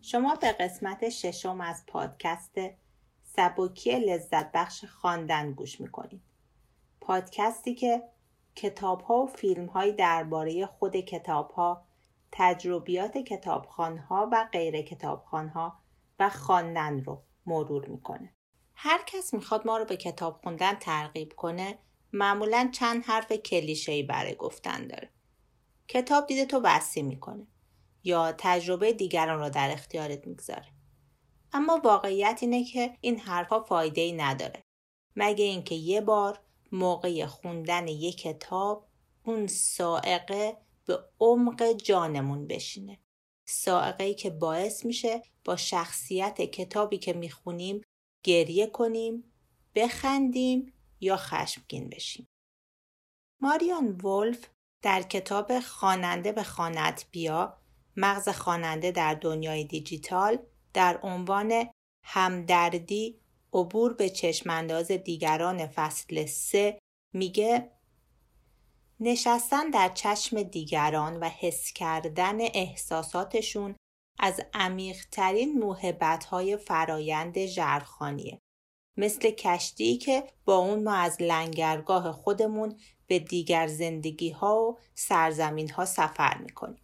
شما به قسمت ششم از پادکست سبکی لذت بخش خواندن گوش می‌کنید. پادکستی که کتاب ها و فیلم های درباره خود کتاب ها، تجربیات کتابخان ها و غیر کتابخان ها و خواندن رو مرور می‌کنه. هر کس می‌خواد ما رو به کتاب خوندن ترغیب کنه معمولا چند حرف کلیشه‌ای برای گفتن داره. کتاب دیده تو وسیع می‌کنه یا تجربه دیگران را در اختیارت می‌گذاره. اما واقعیت اینه که این حرفها فایده ای نداره. مگه اینکه یه بار موقع خوندن یک کتاب اون سائقه به عمق جانمون بشینه. سائقه ای که باعث میشه با شخصیت کتابی که می‌خونیم گریه کنیم، بخندیم یا خشمگین بشیم. ماریان ولف در کتاب خواننده به خانت بیا مغز خواننده در دنیای دیجیتال در عنوان همدردی عبور به چشمانداز دیگران فصل 3 میگه نشستن در چشم دیگران و حس کردن احساساتشون از عمیقترین موهبتهای فرایند جرخانیه. مثل کشتی که با اون ما از لنگرگاه خودمون به دیگر زندگی ها و سرزمین ها سفر می‌کنیم.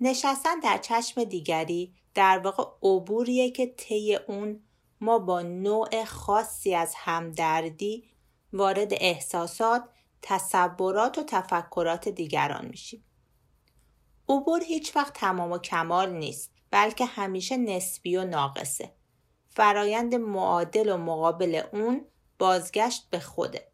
نشستن در چشم دیگری در واقع عبوریه که طی اون ما با نوع خاصی از همدردی وارد احساسات، تصورات و تفکرات دیگران میشیم. عبور هیچ وقت تمام و کمال نیست بلکه همیشه نسبی و ناقصه. فرایند معادل و مقابل اون بازگشت به خوده.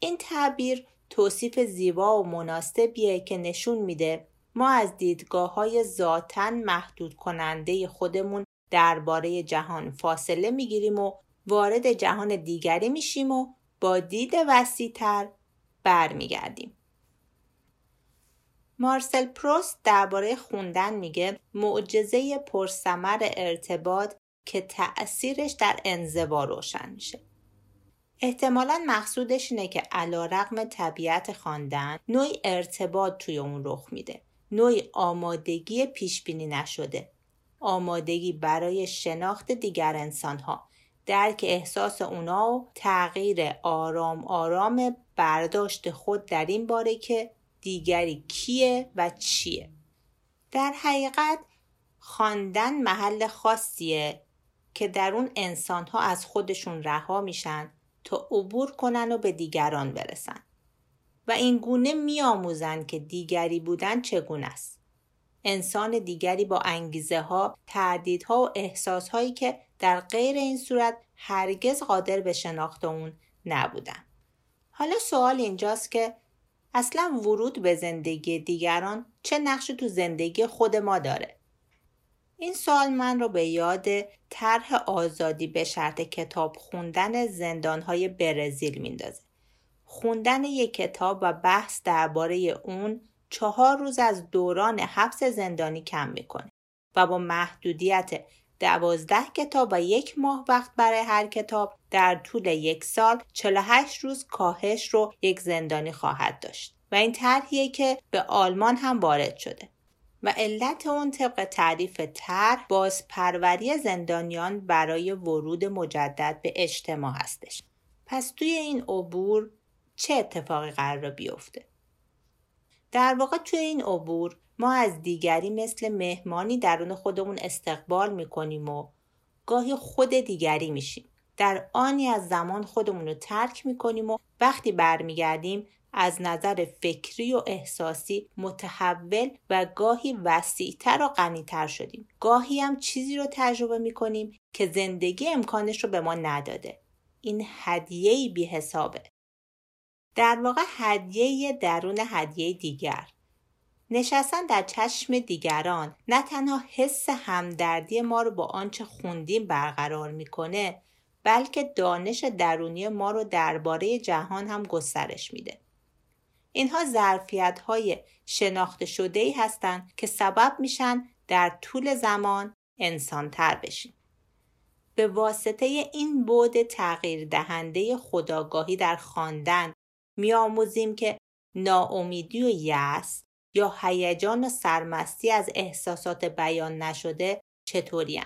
این تعبیر توصیف زیبا و مناسبیه که نشون میده ما از دیدگاه های ذاتا محدود کننده خودمون درباره جهان فاصله می‌گیریم و وارد جهان دیگری میشیم و با دید وسیعتر برمیگردیم. مارسل پروست درباره خوندن میگه معجزه پرسمر ارتباط که تأثیرش در انزوا روشن میشه. احتمالا مقصودش اینه که علا رقم طبیعت خواندن نوعی ارتباط توی اون رخ میده. نوعی آمادگی پیش بینی نشده. آمادگی برای شناخت دیگر انسان ها. درک احساس اونا و تغییر آرام آرام برداشت خود در این باره که دیگری کیه و چیه. در حقیقت خواندن محل خاصیه که در اون انسان ها از خودشون رها میشن تا عبور کنن و به دیگران برسن و این گونه میآموزند که دیگری بودن چگونه است. انسان دیگری با انگیزه ها تردیدها و احساس هایی که در غیر این صورت هرگز قادر به شناخت اون نبودن. حالا سوال اینجاست که اصلا ورود به زندگی دیگران چه نقشی تو زندگی خود ما داره؟ این سوال من رو به یاد طرح آزادی به شرط کتاب خوندن زندانهای برزیل میندازه. خوندن یک کتاب و بحث درباره اون چهار روز از دوران حبس زندانی کم می‌کنه و با محدودیت دوازده کتاب و یک ماه وقت برای هر کتاب در طول یک سال 48 روز کاهش رو یک زندانی خواهد داشت و این طرحیه که به آلمان هم وارد شده و علت اون طبق تعریف طرح بازپروری زندانیان برای ورود مجدد به اجتماع هستش. پس توی این عبور چه اتفاقی قرار بیفته. در واقع توی این عبور ما از دیگری مثل مهمانی درون خودمون استقبال می‌کنیم و گاهی خود دیگری میشیم. در آنی از زمان خودمون رو ترک می‌کنیم و وقتی برمیگردیم از نظر فکری و احساسی متحول و گاهی وسیعتر و غنیتر شدیم. گاهی هم چیزی رو تجربه می کنیم که زندگی امکانش رو به ما نداده. این هدیه بی حسابه در واقع هدیه درون هدیه دیگر نشستن در چشم دیگران نه تنها حس همدردی ما رو با آنچه خوندیم برقرار می‌کنه بلکه دانش درونی ما رو درباره جهان هم گسترش میده اینها ظرفیت های شناخته شده ای هستند که سبب میشن در طول زمان انسان تر بشیم. به واسطه این بود تغییر دهنده خداگاهی در خواندن میآموزیم که ناامیدی و یأس یا هیجان و سرمستی از احساسات بیان نشده چطوری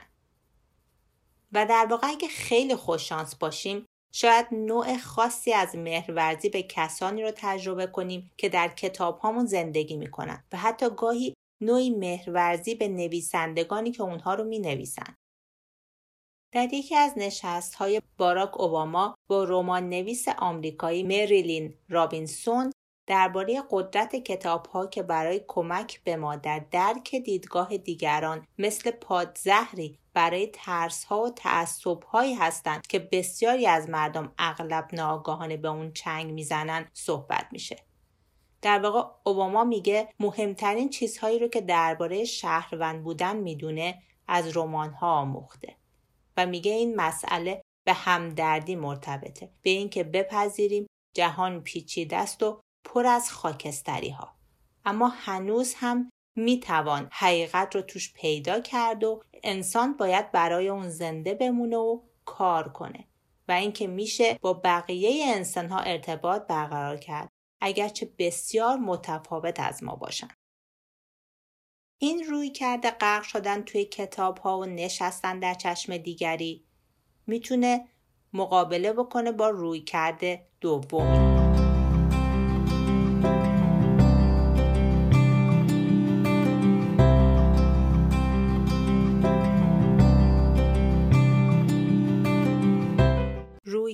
و در واقع اگه خیلی خوششانس باشیم شاید نوع خاصی از مهرورزی به کسانی رو تجربه کنیم که در کتاب هامون زندگی می‌کنن و حتی گاهی نوعی مهرورزی به نویسندگانی که اونها رو می نویسن. در یکی از نشست های باراک اوباما با رمان نویس آمریکایی مریلین رابینسون درباره قدرت کتاب ها که برای کمک به ما در درک دیدگاه دیگران مثل پادزهری برای ترس ها و تعصب هایی هستند که بسیاری از مردم اغلب ناآگاهانه به اون چنگ می‌زنن صحبت میشه. در واقع اوباما میگه مهمترین چیزهایی رو که درباره شهروند بودن می‌دونه از رمان ها آموخته و میگه این مسئله به همدردی مرتبطه. به اینکه بپذیریم جهان پیچیده است و پر از خاکستری ها اما هنوز هم می‌توان حقیقت رو توش پیدا کرد و انسان باید برای اون زنده بمونه و کار کنه. و اینکه میشه با بقیه انسان ها ارتباط برقرار کرد. اگرچه بسیار متفاوت از ما باشن. این روی کرده غرق شدن توی کتاب ها و نشستن در چشم دیگری می‌تونه مقابله بکنه با روی کرده دومی.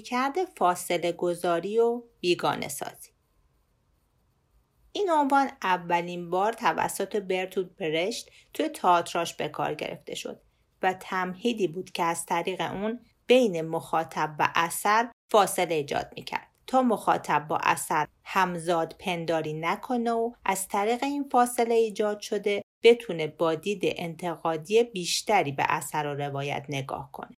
کرده فاصله گذاری و بیگانه سازی. این عنوان اولین بار توسط برتود برشت توی تئاتراش به کار گرفته شد و تمهیدی بود که از طریق اون بین مخاطب و اثر فاصله ایجاد می‌کرد تا مخاطب با اثر همزاد پنداری نکنه و از طریق این فاصله ایجاد شده بتونه با دید انتقادی بیشتری به اثر و روایت نگاه کنه.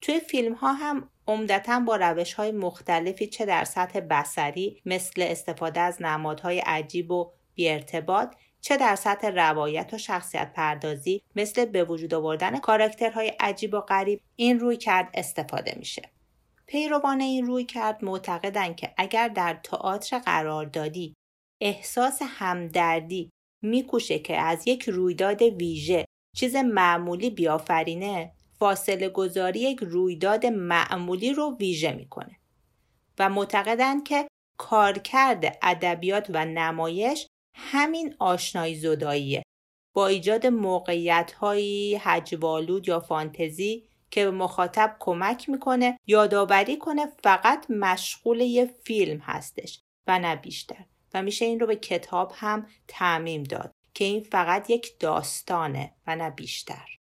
توی فیلم ها هم عمدتا با روش های مختلفی چه در سطح بسری مثل استفاده از نمادهای عجیب و بیارتباط چه در سطح روایت و شخصیت پردازی مثل به وجود آوردن کاراکترهای عجیب و غریب این روی کرد استفاده میشه. پیروان این روی کرد معتقدند که اگر در تئاتر قراردادی احساس همدردی میکوشه که از یک رویداد ویژه چیز معمولی بیافرینه فاصله گذاری یک رویداد معمولی رو ویژه می‌کنه و معتقدند که کارکرد ادبیات و نمایش همین آشنایی زداییه. با ایجاد موقعیت هایی حجبالود یا فانتزی که به مخاطب کمک می‌کنه یادآوری کنه فقط مشغول یه فیلم هستش و نه بیشتر. و میشه این رو به کتاب هم تعمیم داد که این فقط یک داستانه و نه بیشتر.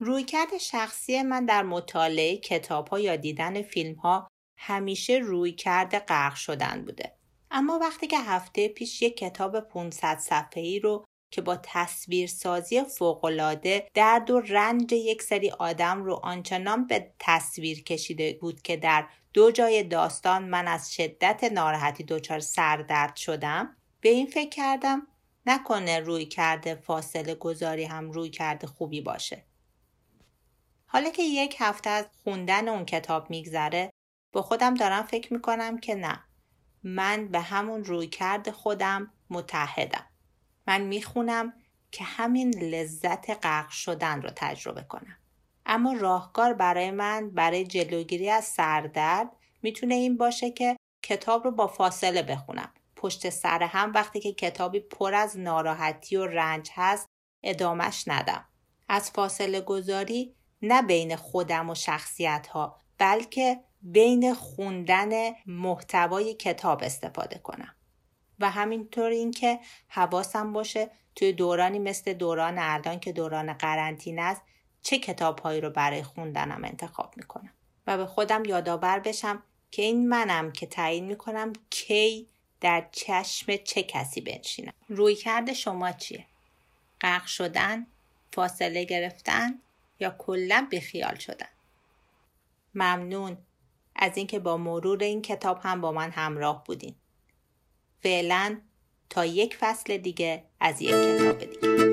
رویکرد شخصی من در مطالعه کتاب ها یا دیدن فیلم ها همیشه رویکرد غرق شدن بوده. اما وقتی که هفته پیش یک کتاب 500 صفحه‌ای رو که با تصویرسازی فوقالعاده درد و رنج یک سری آدم رو آنچنان به تصویر کشیده بود که در دو جای داستان من از شدت ناراحتی دچار سردرد شدم به این فکر کردم نکنه روی کرده فاصله گذاری هم روی کرده خوبی باشه حالا که یک هفته از خوندن اون کتاب میگذره با خودم دارم فکر می‌کنم که نه. من به همون روی کرد خودم متحدم. من می‌خونم که همین لذت غرق شدن رو تجربه کنم. اما راهکار برای من برای جلوگیری از سردرد می‌تونه این باشه که کتاب رو با فاصله بخونم. پشت سر هم وقتی که کتابی پر از ناراحتی و رنج هست ادامش ندم. از فاصله گذاری نه بین خودم و شخصیت ها بلکه بین خوندن محتوای کتاب استفاده کنم و همینطور اینکه حواسم باشه توی دورانی مثل دوران الان که دوران قرنطینه است چه کتابهایی رو برای خوندنم انتخاب می‌کنم و به خودم یادآور بشم که این منم که تعیین می‌کنم کی در چشم چه کسی بنشینم روی کرده شما چیه؟ غرق شدن؟ فاصله گرفتن؟ یا کلا بیخیال شدن. ممنون از اینکه با مرور این کتاب هم با من همراه بودین. فعلا تا یک فصل دیگه از یک کتاب دیگه.